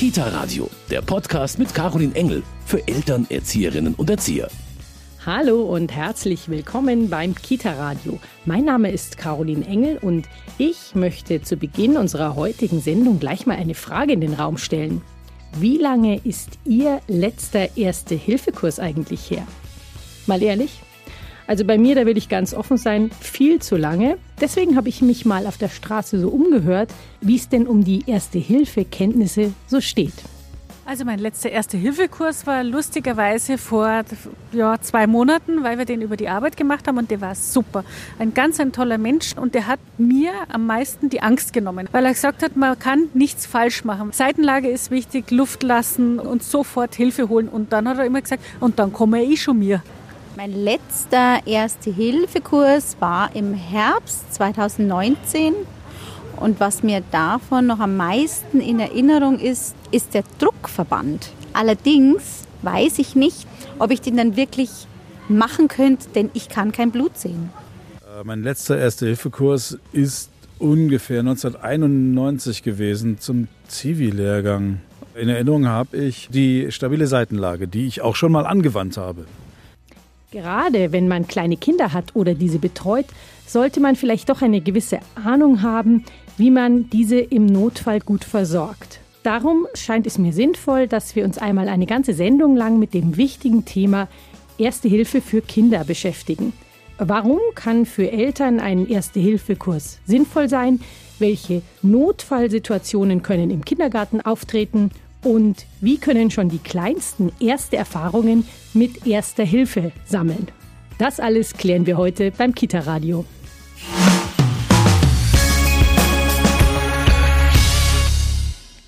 Kita Radio, der Podcast mit Caroline Engel für Eltern, Erzieherinnen und Erzieher. Hallo und herzlich willkommen beim Kita Radio. Mein Name ist Caroline Engel und ich möchte zu Beginn unserer heutigen Sendung gleich mal eine Frage in den Raum stellen. Wie lange ist Ihr letzter Erste-Hilfe-Kurs eigentlich her? Mal ehrlich? Also bei mir, da will ich ganz offen sein, viel zu lange. Deswegen habe ich mich mal auf der Straße so umgehört, wie es denn um die Erste-Hilfe-Kenntnisse so steht. Also mein letzter Erste-Hilfe-Kurs war lustigerweise vor ja, zwei Monaten, weil wir den über die Arbeit gemacht haben und der war super. Ein ganz ein toller Mensch und der hat mir am meisten die Angst genommen, weil er gesagt hat, man kann nichts falsch machen. Seitenlage ist wichtig, Luft lassen und sofort Hilfe holen. Und dann hat er immer gesagt, und dann komme ich schon mir. Mein letzter Erste-Hilfe-Kurs war im Herbst 2019. Und was mir davon noch am meisten in Erinnerung ist, ist der Druckverband. Allerdings weiß ich nicht, ob ich den dann wirklich machen könnte, denn ich kann kein Blut sehen. Äh, mein letzter Erste-Hilfe-Kurs ist ungefähr 1991 gewesen zum Zivi-Lehrgang. In Erinnerung habe ich die stabile Seitenlage, die ich auch schon mal angewandt habe. Gerade wenn man kleine Kinder hat oder diese betreut, sollte man vielleicht doch eine gewisse Ahnung haben, wie man diese im Notfall gut versorgt. Darum scheint es mir sinnvoll, dass wir uns einmal eine ganze Sendung lang mit dem wichtigen Thema Erste Hilfe für Kinder beschäftigen. Warum kann für Eltern ein Erste-Hilfe-Kurs sinnvoll sein? Welche Notfallsituationen können im Kindergarten auftreten? Und wie können schon die kleinsten erste Erfahrungen mit erster Hilfe sammeln? Das alles klären wir heute beim Kita-Radio.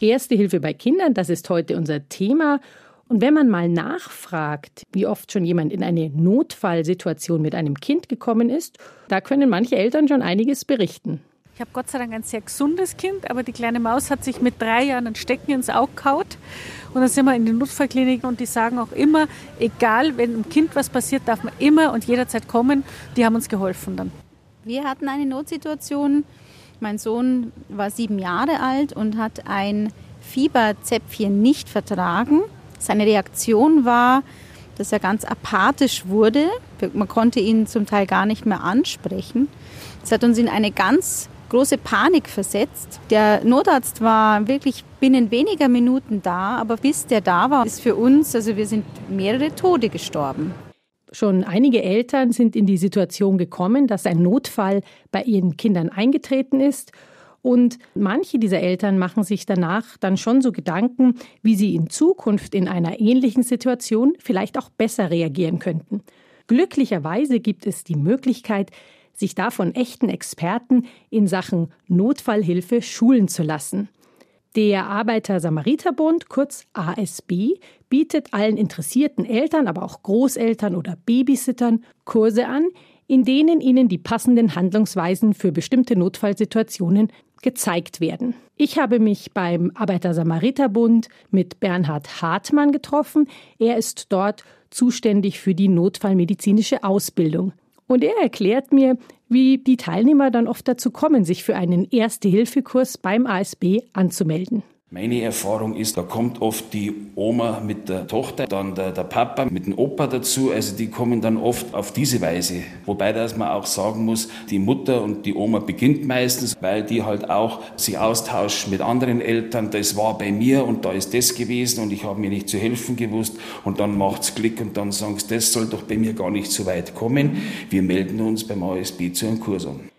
Erste Hilfe bei Kindern, das ist heute unser Thema. Und wenn man mal nachfragt, wie oft schon jemand in eine Notfallsituation mit einem Kind gekommen ist, da können manche Eltern schon einiges berichten. Ich habe Gott sei Dank ein sehr gesundes Kind, aber die kleine Maus hat sich mit drei Jahren ein Stecken ins Auge kaut. Und dann sind wir in die Notfallklinik und die sagen auch immer, egal, wenn einem Kind was passiert, darf man immer und jederzeit kommen. Die haben uns geholfen dann. Wir hatten eine Notsituation. Mein Sohn war sieben Jahre alt und hat ein Fieberzäpfchen nicht vertragen. Seine Reaktion war, dass er ganz apathisch wurde. Man konnte ihn zum Teil gar nicht mehr ansprechen. Das hat uns in eine ganz große Panik versetzt. Der Notarzt war wirklich binnen weniger Minuten da, aber bis der da war, ist für uns, also wir sind mehrere Tode gestorben. Schon einige Eltern sind in die Situation gekommen, dass ein Notfall bei ihren Kindern eingetreten ist. Und manche dieser Eltern machen sich danach dann schon so Gedanken, wie sie in Zukunft in einer ähnlichen Situation vielleicht auch besser reagieren könnten. Glücklicherweise gibt es die Möglichkeit, sich da von echten Experten in Sachen Notfallhilfe schulen zu lassen. Der Arbeiter-Samariter-Bund, kurz ASB, bietet allen interessierten Eltern, aber auch Großeltern oder Babysittern Kurse an, in denen ihnen die passenden Handlungsweisen für bestimmte Notfallsituationen gezeigt werden. Ich habe mich beim Arbeiter-Samariter-Bund mit Bernhard Hartmann getroffen. Er ist dort zuständig für die notfallmedizinische Ausbildung. Und er erklärt mir, wie die Teilnehmer dann oft dazu kommen, sich für einen Erste-Hilfe-Kurs beim ASB anzumelden. Meine Erfahrung ist, da kommt oft die Oma mit der Tochter, dann der, der, Papa mit dem Opa dazu. Also die kommen dann oft auf diese Weise. Wobei dass man auch sagen muss, die Mutter und die Oma beginnt meistens, weil die halt auch sich austauscht mit anderen Eltern. Das war bei mir und da ist das gewesen und ich habe mir nicht zu helfen gewusst. Und dann macht's Klick und dann sagst, das soll doch bei mir gar nicht so weit kommen. Wir melden uns beim ASB zu einem Kurs an.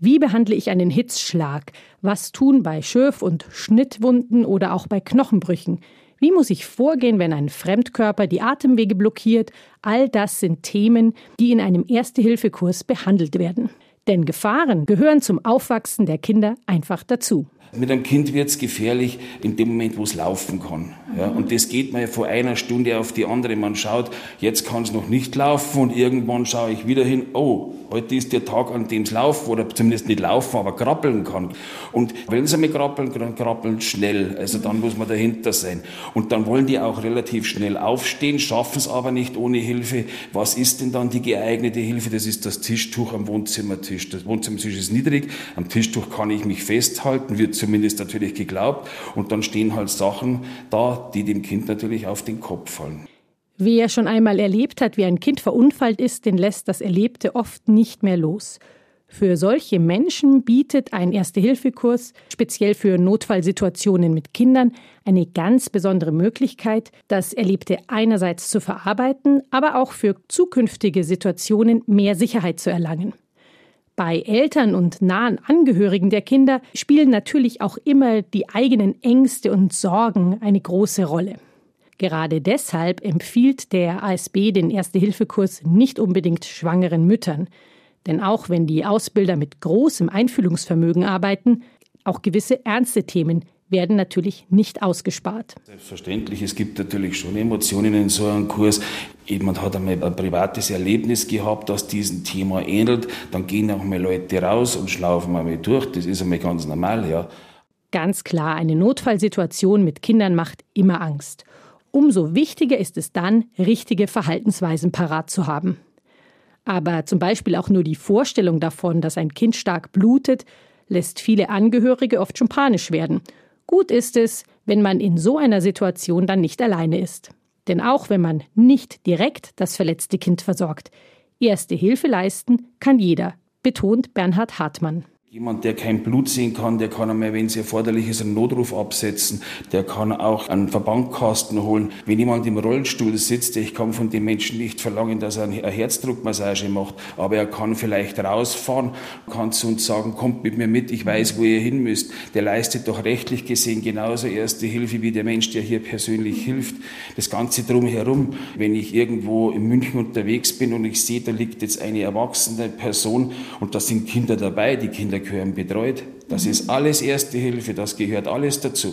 Wie behandle ich einen Hitzschlag? Was tun bei Schürf- und Schnittwunden oder auch bei Knochenbrüchen? Wie muss ich vorgehen, wenn ein Fremdkörper die Atemwege blockiert? All das sind Themen, die in einem Erste-Hilfe-Kurs behandelt werden. Denn Gefahren gehören zum Aufwachsen der Kinder einfach dazu. Mit einem Kind wird es gefährlich in dem Moment, wo es laufen kann. Ja, und das geht mir von einer Stunde auf die andere. Man schaut, jetzt kann es noch nicht laufen und irgendwann schaue ich wieder hin, oh, heute ist der Tag, an dem es laufen oder zumindest nicht laufen, aber krabbeln kann. Und wenn sie mit krabbeln, dann krabbeln schnell. Also dann muss man dahinter sein. Und dann wollen die auch relativ schnell aufstehen, schaffen es aber nicht ohne Hilfe. Was ist denn dann die geeignete Hilfe? Das ist das Tischtuch am Wohnzimmertisch. Das Wohnzimmertisch ist niedrig. Am Tischtuch kann ich mich festhalten, wird zumindest natürlich geglaubt. Und dann stehen halt Sachen da, die dem Kind natürlich auf den Kopf fallen. Wer schon einmal erlebt hat, wie ein Kind verunfallt ist, den lässt das Erlebte oft nicht mehr los. Für solche Menschen bietet ein Erste-Hilfe-Kurs, speziell für Notfallsituationen mit Kindern, eine ganz besondere Möglichkeit, das Erlebte einerseits zu verarbeiten, aber auch für zukünftige Situationen mehr Sicherheit zu erlangen. Bei Eltern und nahen Angehörigen der Kinder spielen natürlich auch immer die eigenen Ängste und Sorgen eine große Rolle. Gerade deshalb empfiehlt der ASB den Erste-Hilfe-Kurs nicht unbedingt schwangeren Müttern. Denn auch wenn die Ausbilder mit großem Einfühlungsvermögen arbeiten, auch gewisse ernste Themen werden natürlich nicht ausgespart. Selbstverständlich, es gibt natürlich schon Emotionen in so einem Kurs. Jemand hat einmal ein privates Erlebnis gehabt, das diesem Thema ähnelt. Dann gehen auch mal Leute raus und schlaufen einmal durch. Das ist einmal ganz normal, ja. Ganz klar, eine Notfallsituation mit Kindern macht immer Angst. Umso wichtiger ist es dann, richtige Verhaltensweisen parat zu haben. Aber zum Beispiel auch nur die Vorstellung davon, dass ein Kind stark blutet, lässt viele Angehörige oft schon panisch werden. Gut ist es, wenn man in so einer Situation dann nicht alleine ist. Denn auch wenn man nicht direkt das verletzte Kind versorgt, erste Hilfe leisten kann jeder, betont Bernhard Hartmann. Jemand, der kein Blut sehen kann, der kann einmal, wenn es erforderlich ist, einen Notruf absetzen. Der kann auch einen Verbandkasten holen. Wenn jemand im Rollstuhl sitzt, ich kann von dem Menschen nicht verlangen, dass er eine Herzdruckmassage macht, aber er kann vielleicht rausfahren, kann zu uns sagen, kommt mit mir mit, ich weiß, wo ihr hin müsst. Der leistet doch rechtlich gesehen genauso erste Hilfe wie der Mensch, der hier persönlich hilft. Das Ganze drumherum, wenn ich irgendwo in München unterwegs bin und ich sehe, da liegt jetzt eine erwachsene Person und da sind Kinder dabei, die Kinder Kinder gehören betreut. Das ist alles Erste Hilfe, das gehört alles dazu.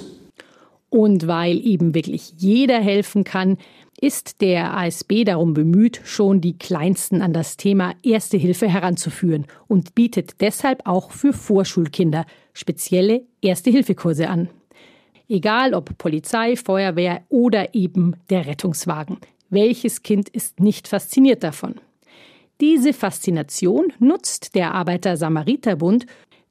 Und weil eben wirklich jeder helfen kann, ist der ASB darum bemüht, schon die Kleinsten an das Thema Erste Hilfe heranzuführen und bietet deshalb auch für Vorschulkinder spezielle Erste-Hilfe-Kurse an. Egal ob Polizei, Feuerwehr oder eben der Rettungswagen. Welches Kind ist nicht fasziniert davon? Diese Faszination nutzt der Arbeiter-Samariter-Bund,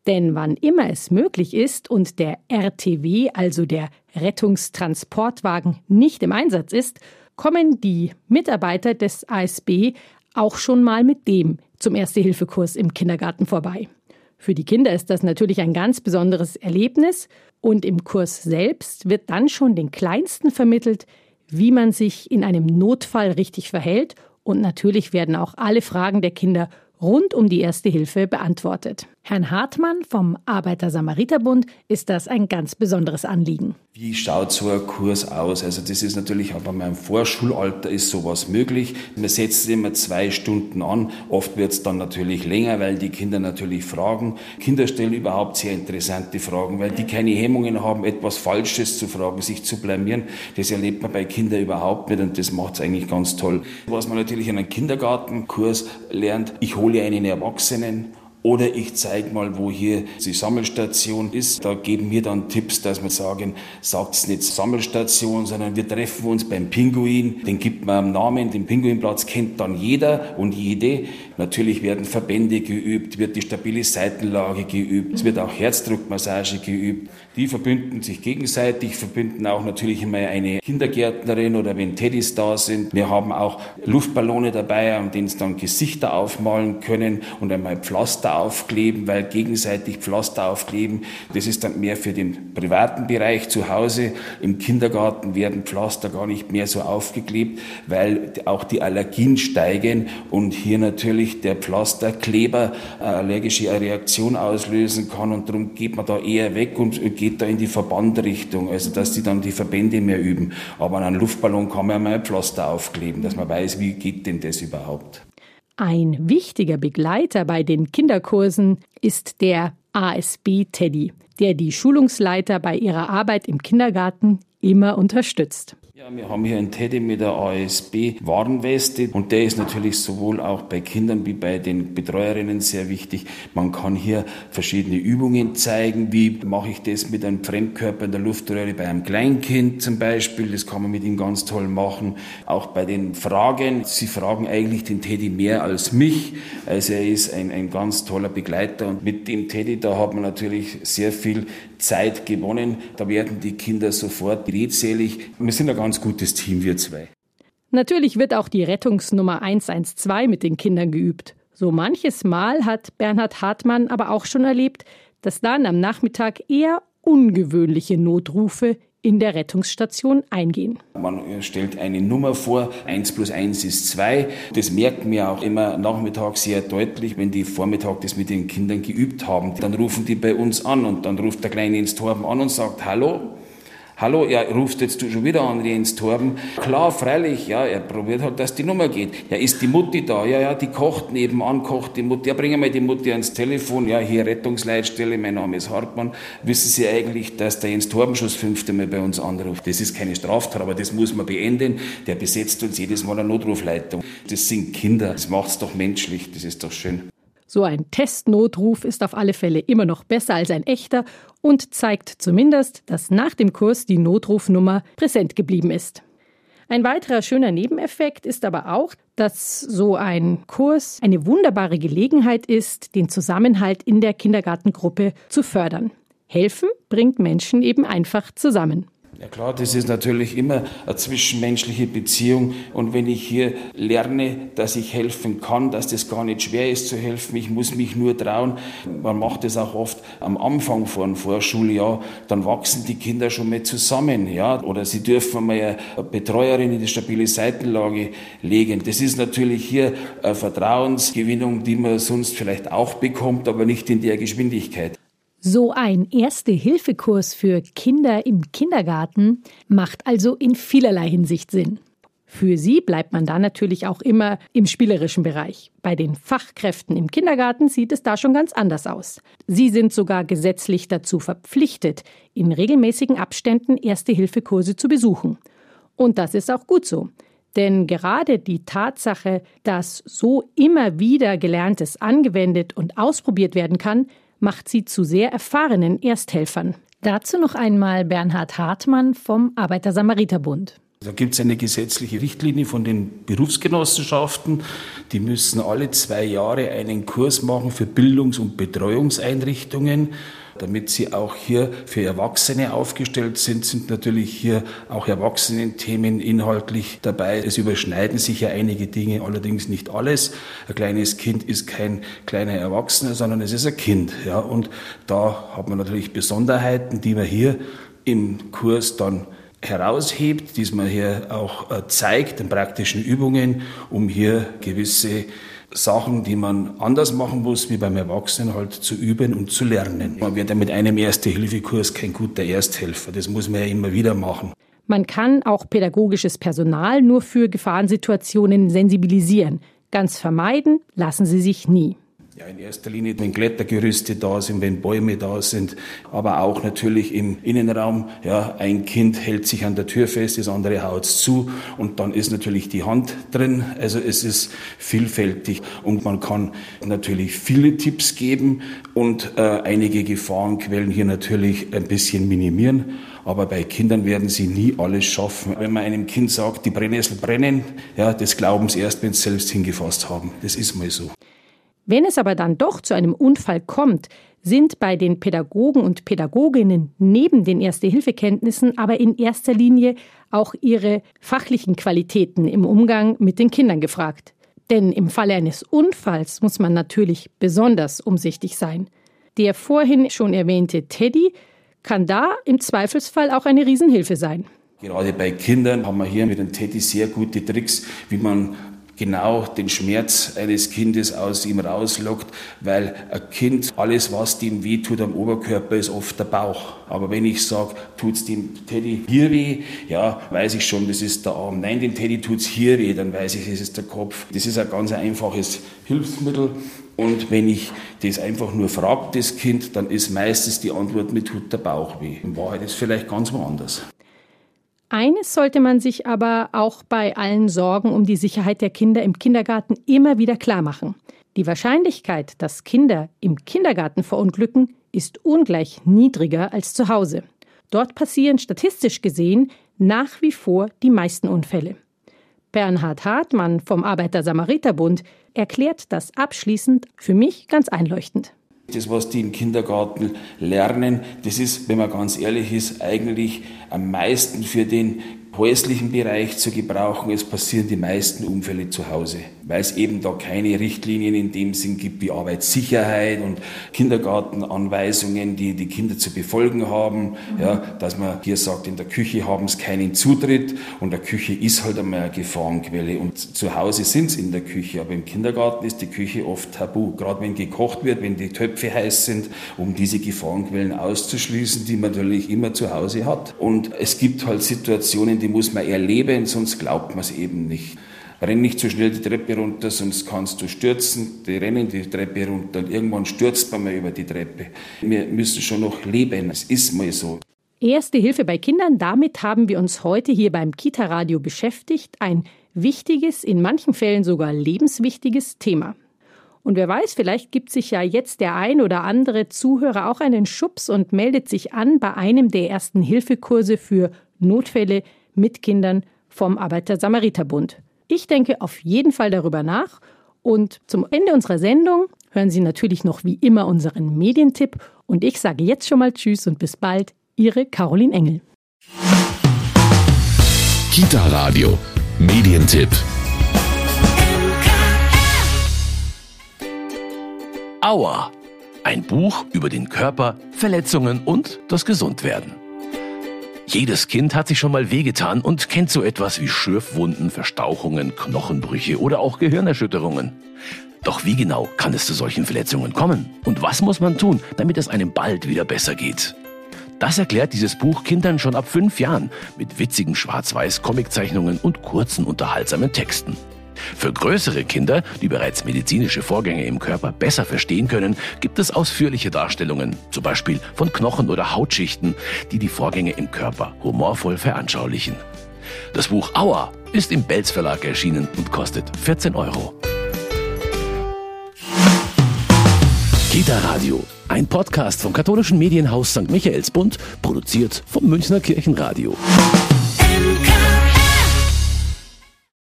denn wann immer es möglich ist und der RTW, also der Rettungstransportwagen, nicht im Einsatz ist, kommen die Mitarbeiter des ASB auch schon mal mit dem zum Erste-Hilfe-Kurs im Kindergarten vorbei. Für die Kinder ist das natürlich ein ganz besonderes Erlebnis und im Kurs selbst wird dann schon den Kleinsten vermittelt, wie man sich in einem Notfall richtig verhält und natürlich werden auch alle Fragen der Kinder rund um die Erste Hilfe beantwortet. Herrn Hartmann vom Arbeiter-Samariter-Bund ist das ein ganz besonderes Anliegen. Wie schaut so ein Kurs aus? Also das ist natürlich auch bei meinem Vorschulalter ist sowas möglich. Man setzt immer zwei Stunden an. Oft wird es dann natürlich länger, weil die Kinder natürlich fragen. Kinder stellen überhaupt sehr interessante Fragen, weil die keine Hemmungen haben, etwas Falsches zu fragen, sich zu blamieren. Das erlebt man bei Kindern überhaupt nicht und das macht es eigentlich ganz toll. Was man natürlich in einem Kindergartenkurs lernt, ich hole einen Erwachsenen oder ich zeige mal, wo hier die Sammelstation ist. Da geben wir dann Tipps, dass wir sagen, sagt's nicht Sammelstation, sondern wir treffen uns beim Pinguin. Den gibt man am Namen, den Pinguinplatz kennt dann jeder und jede. Natürlich werden Verbände geübt, wird die stabile Seitenlage geübt, es wird auch Herzdruckmassage geübt. Die verbünden sich gegenseitig, verbünden auch natürlich immer eine Kindergärtnerin oder wenn Teddys da sind. Wir haben auch Luftballone dabei, an denen sie dann Gesichter aufmalen können und einmal Pflaster aufkleben, weil gegenseitig Pflaster aufkleben, das ist dann mehr für den privaten Bereich zu Hause. Im Kindergarten werden Pflaster gar nicht mehr so aufgeklebt, weil auch die Allergien steigen und hier natürlich der Pflasterkleber eine allergische Reaktion auslösen kann und darum geht man da eher weg und geht da in die Verbandrichtung, also dass die dann die Verbände mehr üben. Aber an einem Luftballon kann man mal ein Pflaster aufkleben, dass man weiß, wie geht denn das überhaupt. Ein wichtiger Begleiter bei den Kinderkursen ist der ASB Teddy, der die Schulungsleiter bei ihrer Arbeit im Kindergarten immer unterstützt. Ja, wir haben hier einen Teddy mit der ASB Warnweste und der ist natürlich sowohl auch bei Kindern wie bei den Betreuerinnen sehr wichtig. Man kann hier verschiedene Übungen zeigen. Wie mache ich das mit einem Fremdkörper in der Luftröhre bei einem Kleinkind zum Beispiel? Das kann man mit ihm ganz toll machen. Auch bei den Fragen. Sie fragen eigentlich den Teddy mehr als mich. Also er ist ein, ein ganz toller Begleiter und mit dem Teddy, da hat man natürlich sehr viel Zeit gewonnen. Da werden die Kinder sofort redselig. Wir sind ein ganz gutes Team, wir zwei. Natürlich wird auch die Rettungsnummer 112 mit den Kindern geübt. So manches Mal hat Bernhard Hartmann aber auch schon erlebt, dass dann am Nachmittag eher ungewöhnliche Notrufe in der Rettungsstation eingehen. Man stellt eine Nummer vor, 1 plus 1 ist 2. Das merkt mir auch immer nachmittags sehr deutlich, wenn die Vormittag das mit den Kindern geübt haben. Dann rufen die bei uns an und dann ruft der Kleine ins Torben an und sagt, hallo, Hallo, er ruft jetzt schon wieder an, Jens Torben. Klar, freilich, ja, er probiert halt, dass die Nummer geht. Ja, ist die Mutti da? Ja, ja, die kocht nebenan, kocht die Mutti. Ja, bringen wir die Mutti ans Telefon. Ja, hier Rettungsleitstelle, mein Name ist Hartmann. Wissen Sie eigentlich, dass der Jens Torben schon das fünfte Mal bei uns anruft? Das ist keine Straftat, aber das muss man beenden. Der besetzt uns jedes Mal eine Notrufleitung. Das sind Kinder. Das macht's doch menschlich. Das ist doch schön. So ein Testnotruf ist auf alle Fälle immer noch besser als ein echter und zeigt zumindest, dass nach dem Kurs die Notrufnummer präsent geblieben ist. Ein weiterer schöner Nebeneffekt ist aber auch, dass so ein Kurs eine wunderbare Gelegenheit ist, den Zusammenhalt in der Kindergartengruppe zu fördern. Helfen bringt Menschen eben einfach zusammen. Ja klar, das ist natürlich immer eine zwischenmenschliche Beziehung. Und wenn ich hier lerne, dass ich helfen kann, dass das gar nicht schwer ist zu helfen, ich muss mich nur trauen. Man macht das auch oft am Anfang von Vorschuljahr, dann wachsen die Kinder schon mal zusammen, ja. Oder sie dürfen mal eine Betreuerin in die stabile Seitenlage legen. Das ist natürlich hier eine Vertrauensgewinnung, die man sonst vielleicht auch bekommt, aber nicht in der Geschwindigkeit. So ein Erste-Hilfe-Kurs für Kinder im Kindergarten macht also in vielerlei Hinsicht Sinn. Für sie bleibt man da natürlich auch immer im spielerischen Bereich. Bei den Fachkräften im Kindergarten sieht es da schon ganz anders aus. Sie sind sogar gesetzlich dazu verpflichtet, in regelmäßigen Abständen Erste-Hilfe-Kurse zu besuchen. Und das ist auch gut so. Denn gerade die Tatsache, dass so immer wieder Gelerntes angewendet und ausprobiert werden kann, macht sie zu sehr erfahrenen Ersthelfern. Dazu noch einmal Bernhard Hartmann vom Arbeiter-Samariter-Bund. Da gibt es eine gesetzliche Richtlinie von den Berufsgenossenschaften. Die müssen alle zwei Jahre einen Kurs machen für Bildungs- und Betreuungseinrichtungen. Damit sie auch hier für Erwachsene aufgestellt sind, sind natürlich hier auch Erwachsenenthemen inhaltlich dabei. Es überschneiden sich ja einige Dinge, allerdings nicht alles. Ein kleines Kind ist kein kleiner Erwachsener, sondern es ist ein Kind. Ja, und da hat man natürlich Besonderheiten, die man hier im Kurs dann heraushebt, die man hier auch äh, zeigt in praktischen Übungen, um hier gewisse Sachen, die man anders machen muss, wie beim Erwachsenen halt zu üben und zu lernen. Man wird ja mit einem Erste-Hilfe-Kurs kein guter Ersthelfer. Das muss man ja immer wieder machen. Man kann auch pädagogisches Personal nur für Gefahrensituationen sensibilisieren. Ganz vermeiden lassen sie sich nie. Ja, in erster Linie, wenn Klettergerüste da sind, wenn Bäume da sind, aber auch natürlich im Innenraum. Ja, ein Kind hält sich an der Tür fest, das andere haut zu und dann ist natürlich die Hand drin. Also es ist vielfältig und man kann natürlich viele Tipps geben und äh, einige Gefahrenquellen hier natürlich ein bisschen minimieren. Aber bei Kindern werden sie nie alles schaffen. Wenn man einem Kind sagt, die Brennnessel brennen, ja, das glauben sie erst, wenn sie selbst hingefasst haben. Das ist mal so. Wenn es aber dann doch zu einem Unfall kommt, sind bei den Pädagogen und Pädagoginnen neben den Erste-Hilfe-Kenntnissen aber in erster Linie auch ihre fachlichen Qualitäten im Umgang mit den Kindern gefragt. Denn im Falle eines Unfalls muss man natürlich besonders umsichtig sein. Der vorhin schon erwähnte Teddy kann da im Zweifelsfall auch eine Riesenhilfe sein. Gerade bei Kindern haben wir hier mit dem Teddy sehr gute Tricks, wie man genau den Schmerz eines Kindes aus ihm rauslockt, weil ein Kind, alles was dem weh tut am Oberkörper, ist oft der Bauch. Aber wenn ich sage, tut's dem Teddy hier weh, ja, weiß ich schon, das ist der Arm. Nein, dem Teddy tut's hier weh, dann weiß ich, es ist der Kopf. Das ist ein ganz einfaches Hilfsmittel. Und wenn ich das einfach nur frage, das Kind, dann ist meistens die Antwort, mir tut der Bauch weh. In Wahrheit ist es vielleicht ganz woanders. Eines sollte man sich aber auch bei allen Sorgen um die Sicherheit der Kinder im Kindergarten immer wieder klar machen. Die Wahrscheinlichkeit, dass Kinder im Kindergarten verunglücken, ist ungleich niedriger als zu Hause. Dort passieren statistisch gesehen nach wie vor die meisten Unfälle. Bernhard Hartmann vom Arbeiter-Samariter-Bund erklärt das abschließend für mich ganz einleuchtend. Das, was die im Kindergarten lernen, das ist, wenn man ganz ehrlich ist, eigentlich am meisten für den häuslichen Bereich zu gebrauchen. Es passieren die meisten Unfälle zu Hause, weil es eben da keine Richtlinien in dem Sinn gibt wie Arbeitssicherheit und Kindergartenanweisungen, die die Kinder zu befolgen haben. Ja, dass man hier sagt, in der Küche haben es keinen Zutritt und der Küche ist halt einmal eine Gefahrenquelle und zu Hause sind es in der Küche, aber im Kindergarten ist die Küche oft tabu. Gerade wenn gekocht wird, wenn die Töpfe heiß sind, um diese Gefahrenquellen auszuschließen, die man natürlich immer zu Hause hat. Und es gibt halt Situationen, die muss man erleben, sonst glaubt man es eben nicht. Renn nicht zu so schnell die Treppe runter, sonst kannst du stürzen. Die rennen die Treppe runter und irgendwann stürzt man mal über die Treppe. Wir müssen schon noch leben, es ist mal so. Erste Hilfe bei Kindern, damit haben wir uns heute hier beim Kita-Radio beschäftigt. Ein wichtiges, in manchen Fällen sogar lebenswichtiges Thema. Und wer weiß, vielleicht gibt sich ja jetzt der ein oder andere Zuhörer auch einen Schubs und meldet sich an bei einem der ersten Hilfekurse für Notfälle mit Kindern vom Arbeiter-Samariter-Bund. Ich denke auf jeden Fall darüber nach und zum Ende unserer Sendung hören Sie natürlich noch wie immer unseren Medientipp und ich sage jetzt schon mal Tschüss und bis bald, Ihre Caroline Engel. Kita Radio Medientipp. Aua. Ein Buch über den Körper, Verletzungen und das Gesundwerden. Jedes Kind hat sich schon mal wehgetan und kennt so etwas wie Schürfwunden, Verstauchungen, Knochenbrüche oder auch Gehirnerschütterungen. Doch wie genau kann es zu solchen Verletzungen kommen? Und was muss man tun, damit es einem bald wieder besser geht? Das erklärt dieses Buch Kindern schon ab fünf Jahren mit witzigen Schwarz-Weiß-Comiczeichnungen und kurzen unterhaltsamen Texten. Für größere Kinder, die bereits medizinische Vorgänge im Körper besser verstehen können, gibt es ausführliche Darstellungen, zum Beispiel von Knochen oder Hautschichten, die die Vorgänge im Körper humorvoll veranschaulichen. Das Buch Aua ist im Belz Verlag erschienen und kostet 14 Euro. Kita Radio, ein Podcast vom katholischen Medienhaus St. Michaelsbund, produziert vom Münchner Kirchenradio.